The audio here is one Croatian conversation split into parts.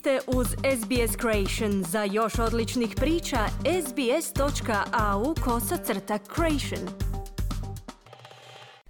ste uz SBS Creation. Za još odličnih priča, sbs.au kosacrta creation.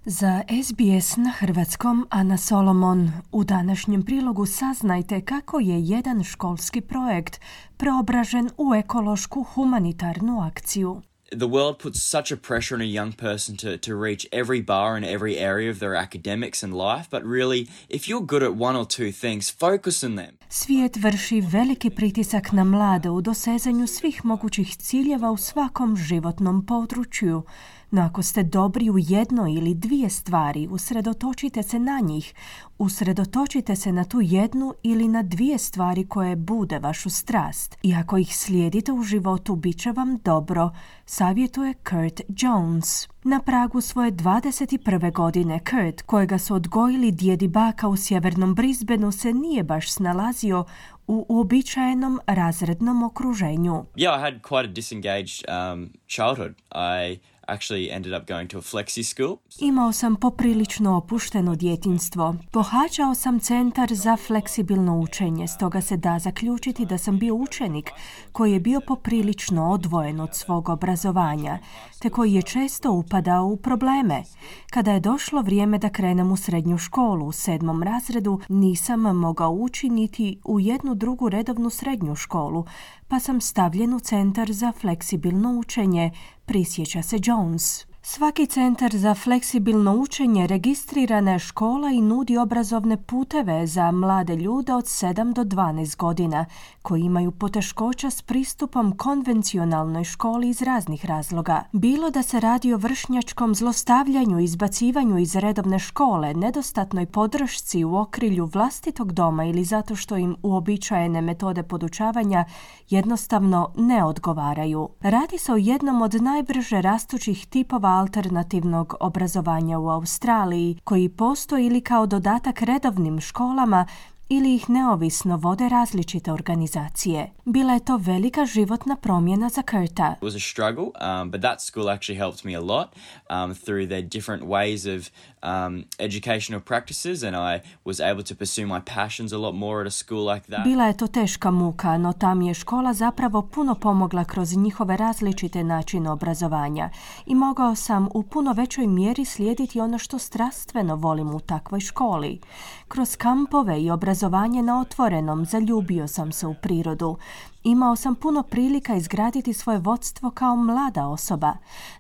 Za SBS na hrvatskom Ana Solomon. U današnjem prilogu saznajte kako je jedan školski projekt preobražen u ekološku humanitarnu akciju. The world puts such a pressure on a young person to, to reach every bar in every area of their academics and life, but really, if you're good at one or two things, focus on them. Svijet vrši veliki pritisak na mlade u dosezanju svih mogućih ciljeva u svakom životnom području. No ako ste dobri u jednoj ili dvije stvari, usredotočite se na njih. Usredotočite se na tu jednu ili na dvije stvari koje bude vašu strast. I ako ih slijedite u životu, bit će vam dobro, savjetuje Kurt Jones. Na pragu svoje 21. godine Kurt, kojega su odgojili djedi baka u sjevernom Brisbaneu, se nije baš snalazio u uobičajenom razrednom okruženju. Yeah, I had quite a disengaged um, childhood. I actually ended up going to a flexi school. Imao sam poprilično opušteno djetinstvo. Pohađao sam centar za fleksibilno učenje, stoga se da zaključiti da sam bio učenik koji je bio poprilično odvojen od svog obrazovanja, te koji je često upadao u probleme. Kada je došlo vrijeme da krenem u srednju školu u sedmom razredu, nisam mogao učiniti u jednu drugu redovnu srednju školu, pa sam stavljen u centar za fleksibilno učenje, prisjeća se Jones. Svaki centar za fleksibilno učenje registrirana je škola i nudi obrazovne puteve za mlade ljude od 7 do 12 godina koji imaju poteškoća s pristupom konvencionalnoj školi iz raznih razloga. Bilo da se radi o vršnjačkom zlostavljanju, izbacivanju iz redovne škole, nedostatnoj podršci u okrilju vlastitog doma ili zato što im uobičajene metode podučavanja jednostavno ne odgovaraju. Radi se o jednom od najbrže rastućih tipova alternativnog obrazovanja u Australiji, koji postoji ili kao dodatak redovnim školama ili ih neovisno vode različite organizacije. Bila je to velika životna promjena za Kurta. It was a struggle, um, but that school actually helped me a lot um, through their different ways of um, educational practices and I was able to pursue my passions a lot more at a school like that. Bila je to teška muka, no ta mi je škola zapravo puno pomogla kroz njihove različite načine obrazovanja i mogao sam u puno većoj mjeri slijediti ono što strastveno volim u takvoj školi. Kroz kampove i obrazovanje na otvorenom zaljubio sam se u prirodu. Imao sam puno prilika izgraditi svoje vodstvo kao mlada osoba.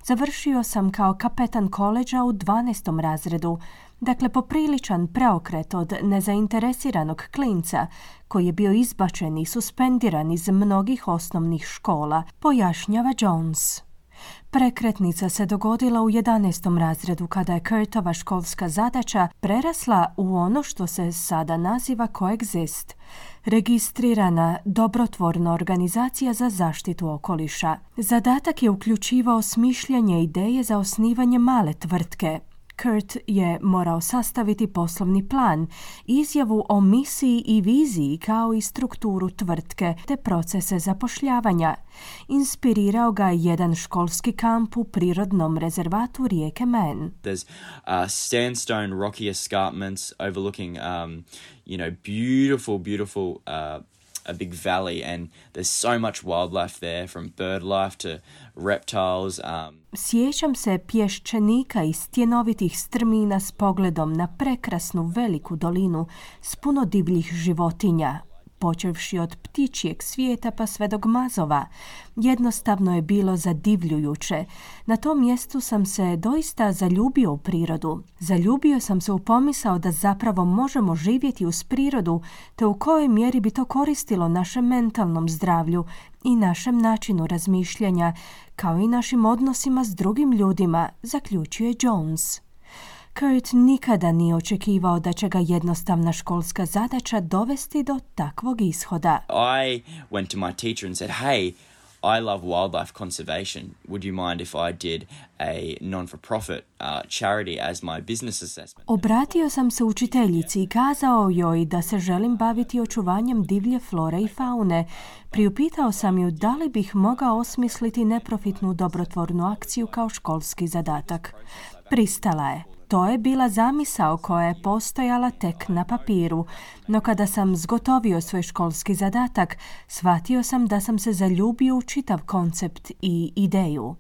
Završio sam kao kapetan koleđa u 12. razredu, dakle popriličan preokret od nezainteresiranog klinca koji je bio izbačen i suspendiran iz mnogih osnovnih škola, pojašnjava Jones. Prekretnica se dogodila u 11. razredu kada je Kurtova školska zadaća prerasla u ono što se sada naziva Coexist, registrirana dobrotvorna organizacija za zaštitu okoliša. Zadatak je uključivao smišljanje ideje za osnivanje male tvrtke, Kurt je morao sastaviti poslovni plan, izjavu o misiji i viziji kao i strukturu tvrtke te procese zapošljavanja. Inspirirao ga jedan školski kamp u prirodnom rezervatu rijeke Man. There's uh, sandstone rocky escarpments overlooking um, you know beautiful beautiful uh, a big valley and there's so much wildlife there from bird life to reptiles um, Sjećam se pješčenika i stjenovitih strmina s pogledom na prekrasnu veliku dolinu s puno divljih životinja, počevši od ptičijeg svijeta pa sve do gmazova. Jednostavno je bilo zadivljujuće. Na tom mjestu sam se doista zaljubio u prirodu. Zaljubio sam se u pomisao da zapravo možemo živjeti uz prirodu, te u kojoj mjeri bi to koristilo našem mentalnom zdravlju i našem načinu razmišljanja, kao i našim odnosima s drugim ljudima, zaključuje Jones. Kurt nikada nije očekivao da će ga jednostavna školska zadaća dovesti do takvog ishoda. I went to my teacher and said, hey, I love wildlife conservation. Would you mind if I did a non-for-profit uh, charity as my business assessment? Obratio sam se učiteljici i kazao joj da se želim baviti očuvanjem divlje flore i faune. Priupitao sam ju da li bih mogao osmisliti neprofitnu dobrotvornu akciju kao školski zadatak. Pristala je. To je bila zamisao koja je postojala tek na papiru, no kada sam zgotovio svoj školski zadatak, shvatio sam da sam se zaljubio u čitav koncept i ideju.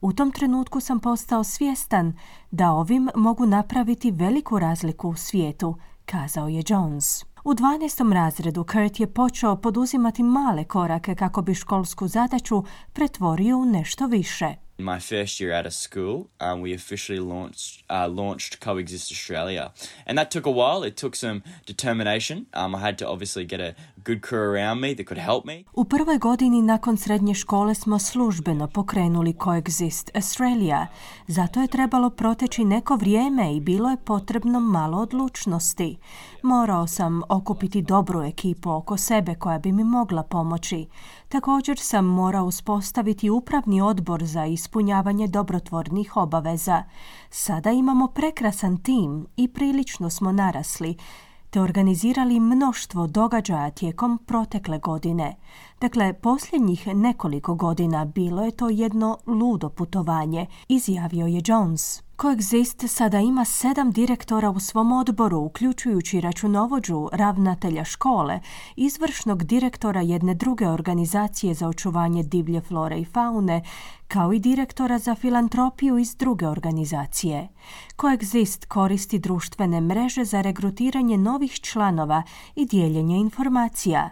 U tom trenutku sam postao svjestan da ovim mogu napraviti veliku razliku u svijetu, kazao je Jones. U 12. razredu Kurt je počeo poduzimati male korake kako bi školsku zadaću pretvorio u nešto više. My first year out of school, um, we officially launched uh, launched Coexist Australia, and that took a while. It took some determination. Um, I had to obviously get a good crew around me that could help me. U prvoj godini nakon srednje škole smo službeno pokrenuli Coexist Australia. Zato je trebalo proteći neko vrijeme i bilo je potrebno malo odlučnosti. Morao sam okupiti dobru ekipu oko sebe koja bi mi mogla pomoći. Također sam morao uspostaviti upravni odbor za ispunjavanje dobrotvornih obaveza. Sada imamo prekrasan tim i prilično smo narasli te organizirali mnoštvo događaja tijekom protekle godine. Dakle, posljednjih nekoliko godina bilo je to jedno ludo putovanje, izjavio je Jones. Coexist sada ima sedam direktora u svom odboru, uključujući računovođu, ravnatelja škole, izvršnog direktora jedne druge organizacije za očuvanje divlje flore i faune, kao i direktora za filantropiju iz druge organizacije. Coexist koristi društvene mreže za regrutiranje novih članova i dijeljenje informacija.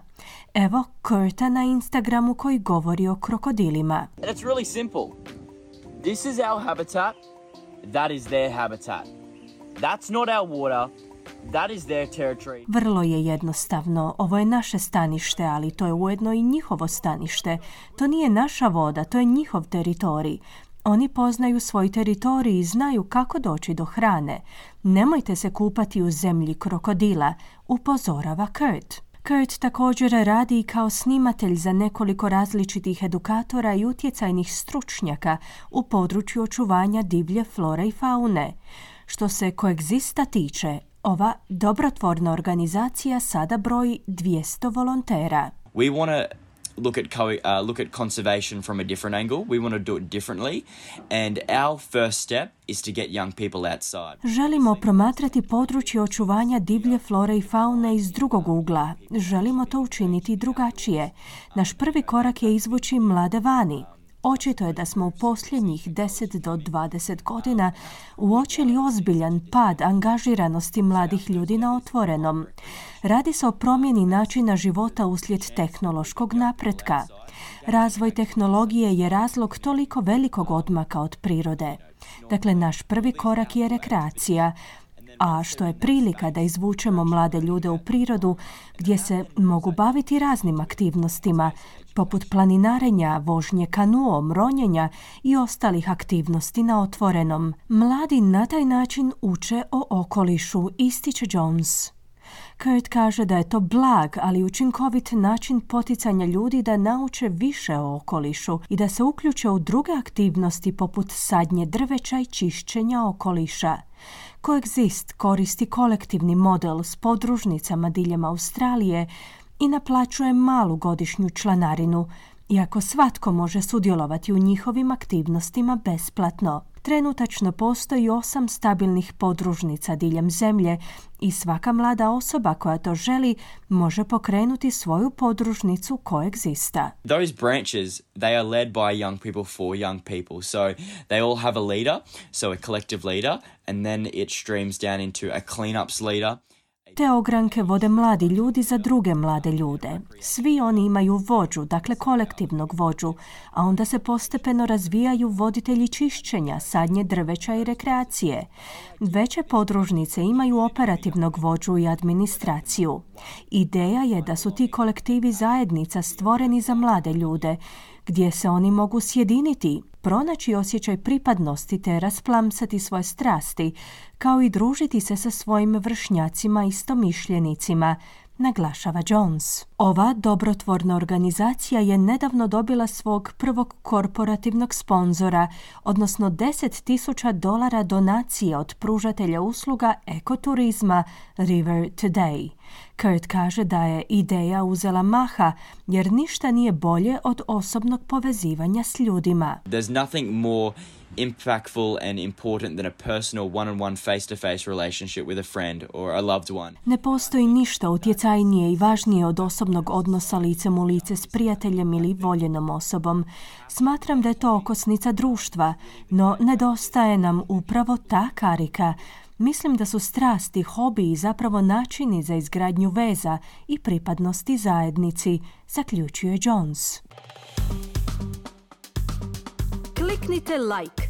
Evo Kurta na Instagramu koji govori o krokodilima. It's really simple. This is our habitat. That is their habitat. That's not our water. That is their territory. Vrlo je jednostavno. Ovo je naše stanište, ali to je ujedno i njihovo stanište. To nije naša voda, to je njihov teritorij. Oni poznaju svoj teritorij i znaju kako doći do hrane. Nemojte se kupati u zemlji krokodila, upozorava Kurt. Kurt također radi kao snimatelj za nekoliko različitih edukatora i utjecajnih stručnjaka u području očuvanja divlje flore i faune. Što se koegzista tiče, ova dobrotvorna organizacija sada broji 200 volontera. Look at co- uh, look at conservation from a different angle. We want to do it differently, and our first step is to get young people outside. Želimo promatrati područje očuvanja divlje flore i faune iz drugog ugla. Želimo to učiniti drugačije. Naš prvi korak je izvući mlade vani. Očito je da smo u posljednjih 10 do 20 godina uočili ozbiljan pad angažiranosti mladih ljudi na otvorenom. Radi se o promjeni načina života uslijed tehnološkog napretka. Razvoj tehnologije je razlog toliko velikog odmaka od prirode. Dakle, naš prvi korak je rekreacija, a što je prilika da izvučemo mlade ljude u prirodu gdje se mogu baviti raznim aktivnostima, poput planinarenja, vožnje kanuom, ronjenja i ostalih aktivnosti na otvorenom. Mladi na taj način uče o okolišu, ističe Jones. Kurt kaže da je to blag, ali učinkovit način poticanja ljudi da nauče više o okolišu i da se uključe u druge aktivnosti poput sadnje drveća i čišćenja okoliša. Coexist koristi kolektivni model s podružnicama diljem Australije i naplaćuje malu godišnju članarinu, iako svatko može sudjelovati u njihovim aktivnostima besplatno. Trenutačno postoji osam stabilnih podružnica diljem zemlje i svaka mlada osoba koja to želi može pokrenuti svoju podružnicu koegzista. Those branches, they are led by young people for young people. So they all have a leader, so a collective leader, and then it streams down into a cleanups leader. Te ogranke vode mladi ljudi za druge mlade ljude. Svi oni imaju vođu, dakle kolektivnog vođu, a onda se postepeno razvijaju voditelji čišćenja, sadnje drveća i rekreacije. Veće podružnice imaju operativnog vođu i administraciju. Ideja je da su ti kolektivi zajednica stvoreni za mlade ljude, gdje se oni mogu sjediniti, pronaći osjećaj pripadnosti te rasplamsati svoje strasti, kao i družiti se sa svojim vršnjacima istomišljenicima, naglašava Jones. Ova dobrotvorna organizacija je nedavno dobila svog prvog korporativnog sponzora, odnosno 10.000 dolara donacije od pružatelja usluga ekoturizma River Today. Kurt kaže da je ideja uzela maha jer ništa nije bolje od osobnog povezivanja s ljudima. There's nothing more impactful and important than a personal one-on-one face-to-face relationship with a friend or a loved one. Ne postoji ništa utjecajnije i važnije od osobnog odnosa licem u lice s prijateljem ili voljenom osobom. Smatram da je to okosnica društva, no nedostaje nam upravo ta karika. Mislim da su strasti, hobi i zapravo načini za izgradnju veza i pripadnosti zajednici, zaključuje Jones. Kliknite like,